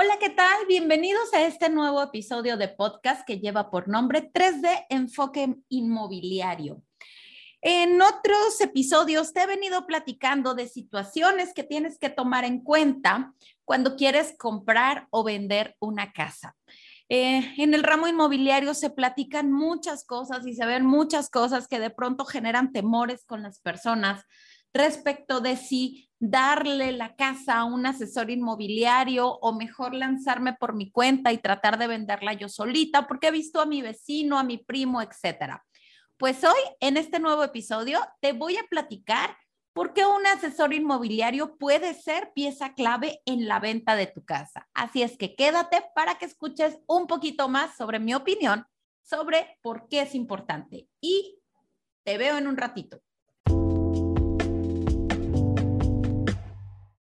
Hola, ¿qué tal? Bienvenidos a este nuevo episodio de podcast que lleva por nombre 3D Enfoque Inmobiliario. En otros episodios te he venido platicando de situaciones que tienes que tomar en cuenta cuando quieres comprar o vender una casa. Eh, en el ramo inmobiliario se platican muchas cosas y se ven muchas cosas que de pronto generan temores con las personas respecto de si darle la casa a un asesor inmobiliario o mejor lanzarme por mi cuenta y tratar de venderla yo solita porque he visto a mi vecino, a mi primo, etcétera. Pues hoy en este nuevo episodio te voy a platicar por qué un asesor inmobiliario puede ser pieza clave en la venta de tu casa. Así es que quédate para que escuches un poquito más sobre mi opinión sobre por qué es importante. Y te veo en un ratito.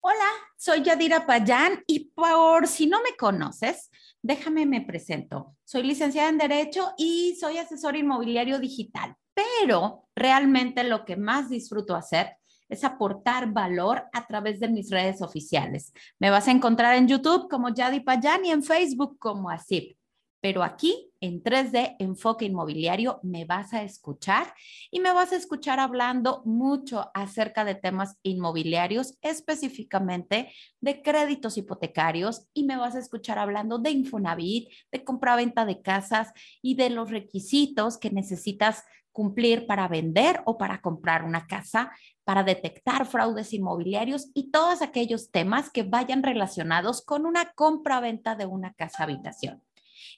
Hola, soy Yadira Payán y por si no me conoces, déjame me presento. Soy licenciada en Derecho y soy asesor inmobiliario digital, pero realmente lo que más disfruto hacer es aportar valor a través de mis redes oficiales. Me vas a encontrar en YouTube como Yadi Payán y en Facebook como Asip pero aquí en 3D Enfoque Inmobiliario me vas a escuchar y me vas a escuchar hablando mucho acerca de temas inmobiliarios, específicamente de créditos hipotecarios y me vas a escuchar hablando de Infonavit, de compra-venta de casas y de los requisitos que necesitas cumplir para vender o para comprar una casa, para detectar fraudes inmobiliarios y todos aquellos temas que vayan relacionados con una compra-venta de una casa habitación.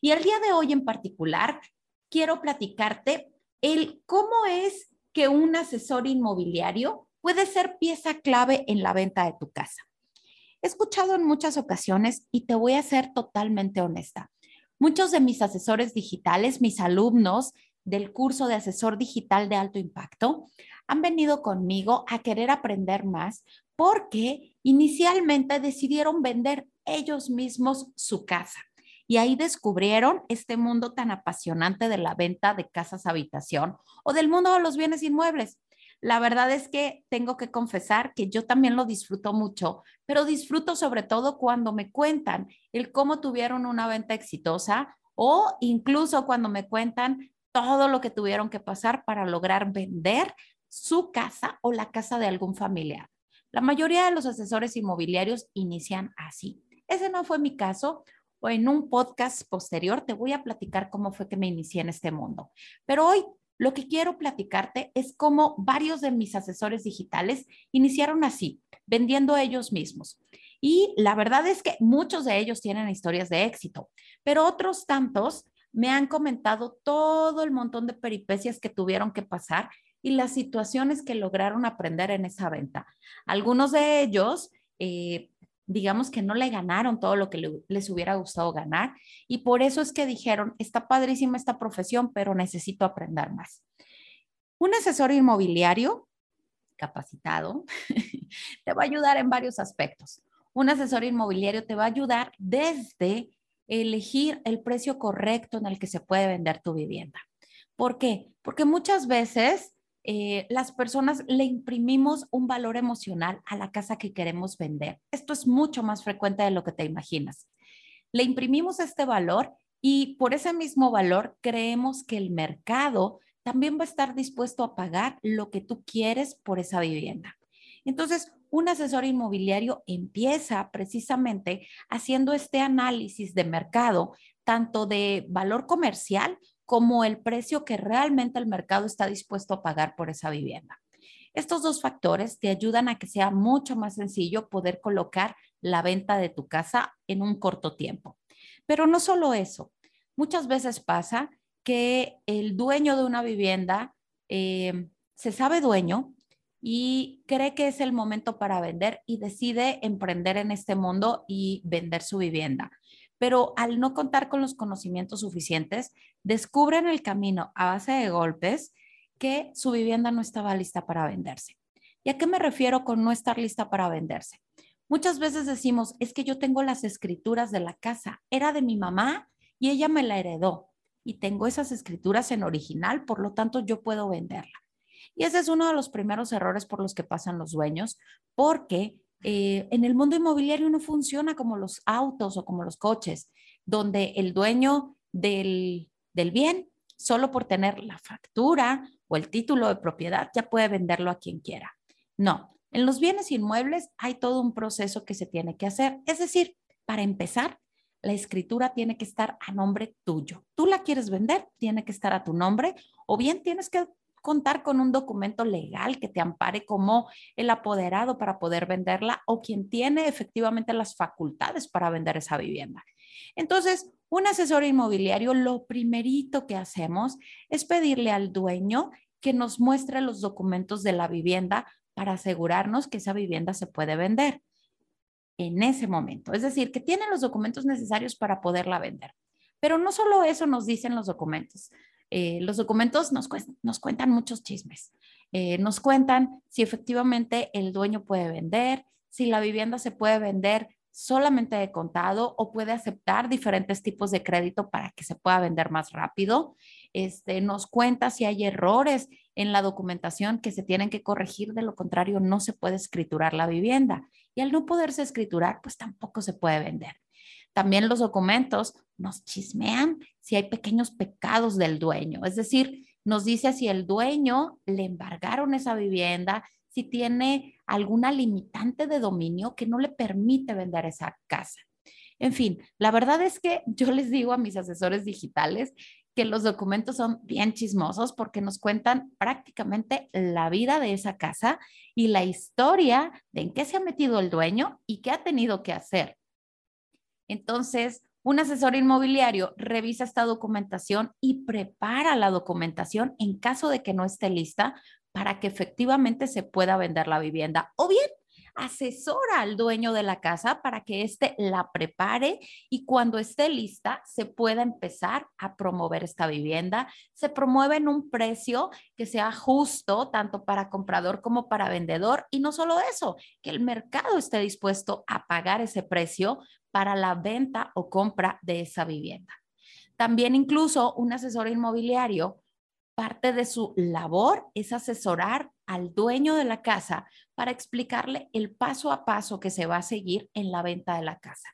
Y el día de hoy en particular, quiero platicarte el cómo es que un asesor inmobiliario puede ser pieza clave en la venta de tu casa. He escuchado en muchas ocasiones y te voy a ser totalmente honesta. Muchos de mis asesores digitales, mis alumnos del curso de asesor digital de alto impacto, han venido conmigo a querer aprender más porque inicialmente decidieron vender ellos mismos su casa y ahí descubrieron este mundo tan apasionante de la venta de casas habitación o del mundo de los bienes inmuebles. La verdad es que tengo que confesar que yo también lo disfruto mucho, pero disfruto sobre todo cuando me cuentan el cómo tuvieron una venta exitosa o incluso cuando me cuentan todo lo que tuvieron que pasar para lograr vender su casa o la casa de algún familiar. La mayoría de los asesores inmobiliarios inician así. Ese no fue mi caso o en un podcast posterior te voy a platicar cómo fue que me inicié en este mundo. Pero hoy lo que quiero platicarte es cómo varios de mis asesores digitales iniciaron así, vendiendo ellos mismos. Y la verdad es que muchos de ellos tienen historias de éxito, pero otros tantos me han comentado todo el montón de peripecias que tuvieron que pasar y las situaciones que lograron aprender en esa venta. Algunos de ellos eh, digamos que no le ganaron todo lo que les hubiera gustado ganar y por eso es que dijeron, está padrísima esta profesión, pero necesito aprender más. Un asesor inmobiliario capacitado te va a ayudar en varios aspectos. Un asesor inmobiliario te va a ayudar desde elegir el precio correcto en el que se puede vender tu vivienda. ¿Por qué? Porque muchas veces eh, las personas le imprimimos un valor emocional a la casa que queremos vender. Esto es mucho más frecuente de lo que te imaginas. Le imprimimos este valor y por ese mismo valor creemos que el mercado también va a estar dispuesto a pagar lo que tú quieres por esa vivienda. Entonces, un asesor inmobiliario empieza precisamente haciendo este análisis de mercado, tanto de valor comercial como el precio que realmente el mercado está dispuesto a pagar por esa vivienda. Estos dos factores te ayudan a que sea mucho más sencillo poder colocar la venta de tu casa en un corto tiempo. Pero no solo eso, muchas veces pasa que el dueño de una vivienda eh, se sabe dueño y cree que es el momento para vender y decide emprender en este mundo y vender su vivienda pero al no contar con los conocimientos suficientes, descubren el camino a base de golpes que su vivienda no estaba lista para venderse. ¿Y a qué me refiero con no estar lista para venderse? Muchas veces decimos, es que yo tengo las escrituras de la casa, era de mi mamá y ella me la heredó y tengo esas escrituras en original, por lo tanto yo puedo venderla. Y ese es uno de los primeros errores por los que pasan los dueños, porque eh, en el mundo inmobiliario no funciona como los autos o como los coches, donde el dueño del, del bien, solo por tener la factura o el título de propiedad, ya puede venderlo a quien quiera. No, en los bienes inmuebles hay todo un proceso que se tiene que hacer. Es decir, para empezar, la escritura tiene que estar a nombre tuyo. Tú la quieres vender, tiene que estar a tu nombre o bien tienes que contar con un documento legal que te ampare como el apoderado para poder venderla o quien tiene efectivamente las facultades para vender esa vivienda. Entonces, un asesor inmobiliario, lo primerito que hacemos es pedirle al dueño que nos muestre los documentos de la vivienda para asegurarnos que esa vivienda se puede vender en ese momento. Es decir, que tiene los documentos necesarios para poderla vender. Pero no solo eso nos dicen los documentos. Eh, los documentos nos, nos, cuentan muchos chismes. Eh, nos cuentan si efectivamente el dueño puede vender, si la vivienda se puede vender solamente de contado o puede aceptar diferentes tipos de crédito para que se pueda vender más rápido. Este, nos cuenta si hay errores en la documentación que se tienen que corregir, de lo contrario no se puede escriturar la vivienda y al no poderse escriturar, pues tampoco se puede vender. También los documentos nos chismean si hay pequeños pecados del dueño, es decir, nos dice si el dueño le embargaron esa vivienda, si tiene alguna limitante de dominio que no le permite vender esa casa. En fin, la verdad es que yo les digo a mis asesores digitales que los documentos son bien chismosos porque nos cuentan prácticamente la vida de esa casa y la historia de en qué se ha metido el dueño y qué ha tenido que hacer. Entonces, un asesor inmobiliario revisa esta documentación y prepara la documentación en caso de que no esté lista para que efectivamente se pueda vender la vivienda. O bien, asesora al dueño de la casa para que éste la prepare y cuando esté lista se pueda empezar a promover esta vivienda. Se promueve en un precio que sea justo tanto para comprador como para vendedor y no solo eso, que el mercado esté dispuesto a pagar ese precio para la venta o compra de esa vivienda. También incluso un asesor inmobiliario parte de su labor es asesorar al dueño de la casa para explicarle el paso a paso que se va a seguir en la venta de la casa.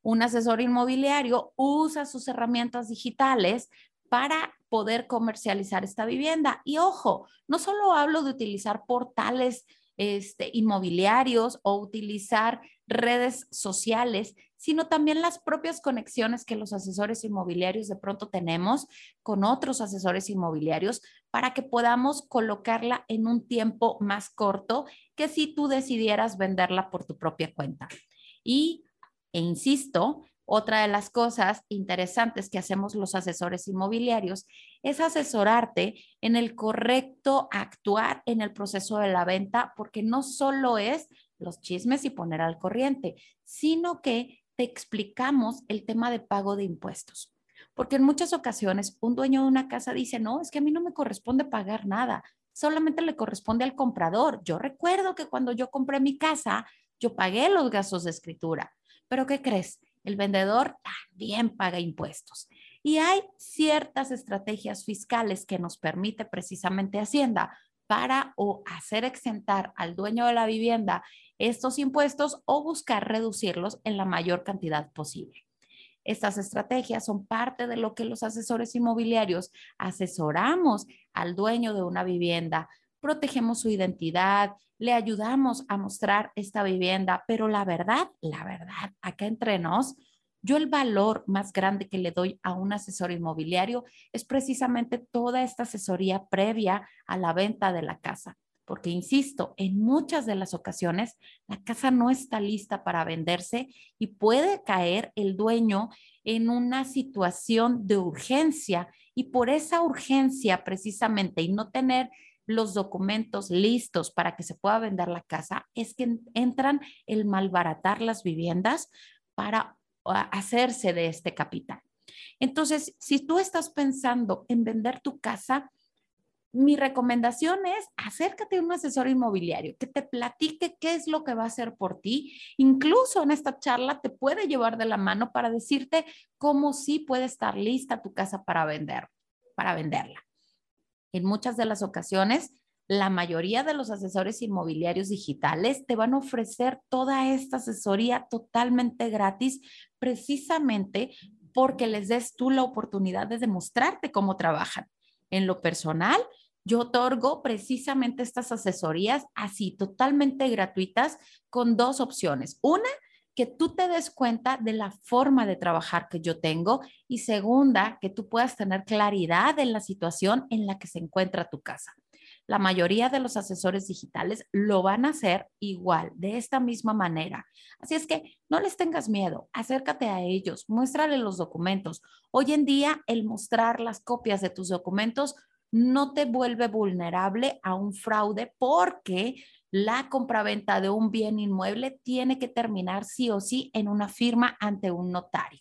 Un asesor inmobiliario usa sus herramientas digitales para poder comercializar esta vivienda. Y ojo, no solo hablo de utilizar portales este, inmobiliarios o utilizar redes sociales, sino también las propias conexiones que los asesores inmobiliarios de pronto tenemos con otros asesores inmobiliarios para que podamos colocarla en un tiempo más corto que si tú decidieras venderla por tu propia cuenta. Y, e insisto, otra de las cosas interesantes que hacemos los asesores inmobiliarios es asesorarte en el correcto actuar en el proceso de la venta, porque no solo es los chismes y poner al corriente, sino que te explicamos el tema de pago de impuestos. Porque en muchas ocasiones un dueño de una casa dice, no, es que a mí no me corresponde pagar nada, solamente le corresponde al comprador. Yo recuerdo que cuando yo compré mi casa, yo pagué los gastos de escritura, pero ¿qué crees? el vendedor también paga impuestos. Y hay ciertas estrategias fiscales que nos permite precisamente Hacienda para o hacer exentar al dueño de la vivienda estos impuestos o buscar reducirlos en la mayor cantidad posible. Estas estrategias son parte de lo que los asesores inmobiliarios asesoramos al dueño de una vivienda, protegemos su identidad, le ayudamos a mostrar esta vivienda, pero la verdad, la verdad, acá entre nos, yo el valor más grande que le doy a un asesor inmobiliario es precisamente toda esta asesoría previa a la venta de la casa. Porque, insisto, en muchas de las ocasiones la casa no está lista para venderse y puede caer el dueño en una situación de urgencia y por esa urgencia precisamente y no tener los documentos listos para que se pueda vender la casa, es que entran el malbaratar las viviendas para hacerse de este capital. Entonces, si tú estás pensando en vender tu casa, mi recomendación es acércate a un asesor inmobiliario que te platique qué es lo que va a hacer por ti. Incluso en esta charla te puede llevar de la mano para decirte cómo sí puede estar lista tu casa para vender, para venderla. En muchas de las ocasiones, la mayoría de los asesores inmobiliarios digitales te van a ofrecer toda esta asesoría totalmente gratis, precisamente porque les des tú la oportunidad de demostrarte cómo trabajan. En lo personal, yo otorgo precisamente estas asesorías así, totalmente gratuitas, con dos opciones. Una, que tú te des cuenta de la forma de trabajar que yo tengo y segunda, que tú puedas tener claridad en la situación en la que se encuentra tu casa. La mayoría de los asesores digitales lo van a hacer igual, de esta misma manera. Así es que no les tengas miedo, acércate a ellos, muéstrale los documentos. Hoy en día, el mostrar las copias de tus documentos no te vuelve vulnerable a un fraude porque la compraventa de un bien inmueble tiene que terminar sí o sí en una firma ante un notario.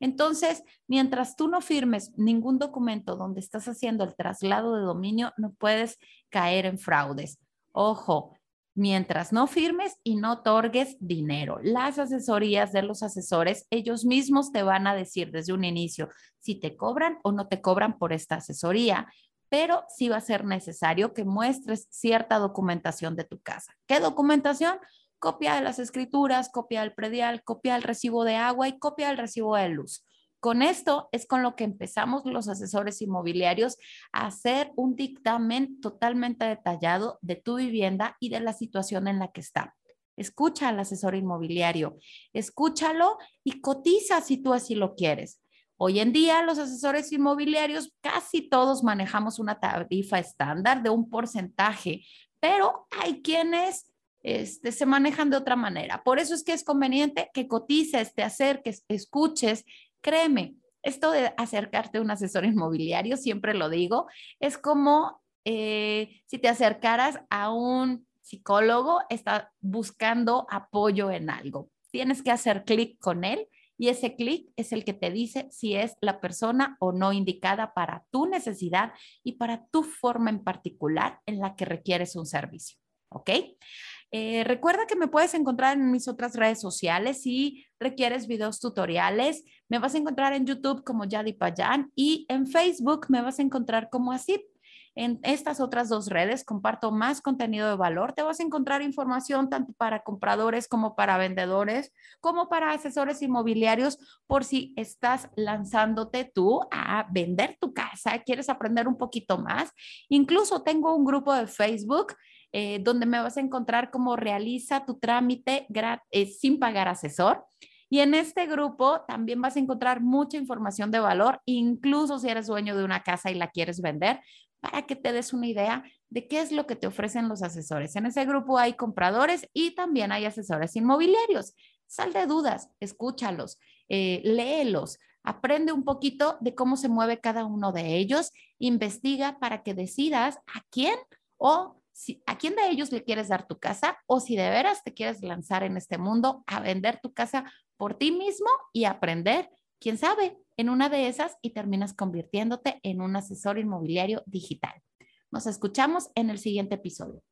Entonces, mientras tú no firmes ningún documento donde estás haciendo el traslado de dominio, no puedes caer en fraudes. Ojo, mientras no firmes y no otorgues dinero. Las asesorías de los asesores, ellos mismos te van a decir desde un inicio si te cobran o no te cobran por esta asesoría pero sí va a ser necesario que muestres cierta documentación de tu casa. ¿Qué documentación? Copia de las escrituras, copia del predial, copia del recibo de agua y copia del recibo de luz. Con esto es con lo que empezamos los asesores inmobiliarios a hacer un dictamen totalmente detallado de tu vivienda y de la situación en la que está. Escucha al asesor inmobiliario, escúchalo y cotiza si tú así lo quieres. Hoy en día los asesores inmobiliarios casi todos manejamos una tarifa estándar de un porcentaje, pero hay quienes este, se manejan de otra manera. Por eso es que es conveniente que cotices, te acerques, escuches. Créeme, esto de acercarte a un asesor inmobiliario, siempre lo digo, es como eh, si te acercaras a un psicólogo, está buscando apoyo en algo. Tienes que hacer clic con él y ese clic es el que te dice si es la persona o no indicada para tu necesidad y para tu forma en particular en la que requieres un servicio. ¿Ok? Eh, recuerda que me puedes encontrar en mis otras redes sociales si requieres videos tutoriales. Me vas a encontrar en YouTube como Yadi Payan y en Facebook me vas a encontrar como así. En estas otras dos redes comparto más contenido de valor. Te vas a encontrar información tanto para compradores como para vendedores, como para asesores inmobiliarios, por si estás lanzándote tú a vender tu casa, quieres aprender un poquito más. Incluso tengo un grupo de Facebook eh, donde me vas a encontrar cómo realiza tu trámite eh, sin pagar asesor. Y en este grupo también vas a encontrar mucha información de valor, incluso si eres dueño de una casa y la quieres vender, para que te des una idea de qué es lo que te ofrecen los asesores. En ese grupo hay compradores y también hay asesores inmobiliarios. Sal de dudas, escúchalos, eh, léelos, aprende un poquito de cómo se mueve cada uno de ellos, investiga para que decidas a quién o si, a quién de ellos le quieres dar tu casa o si de veras te quieres lanzar en este mundo a vender tu casa por ti mismo y aprender, quién sabe, en una de esas y terminas convirtiéndote en un asesor inmobiliario digital. Nos escuchamos en el siguiente episodio.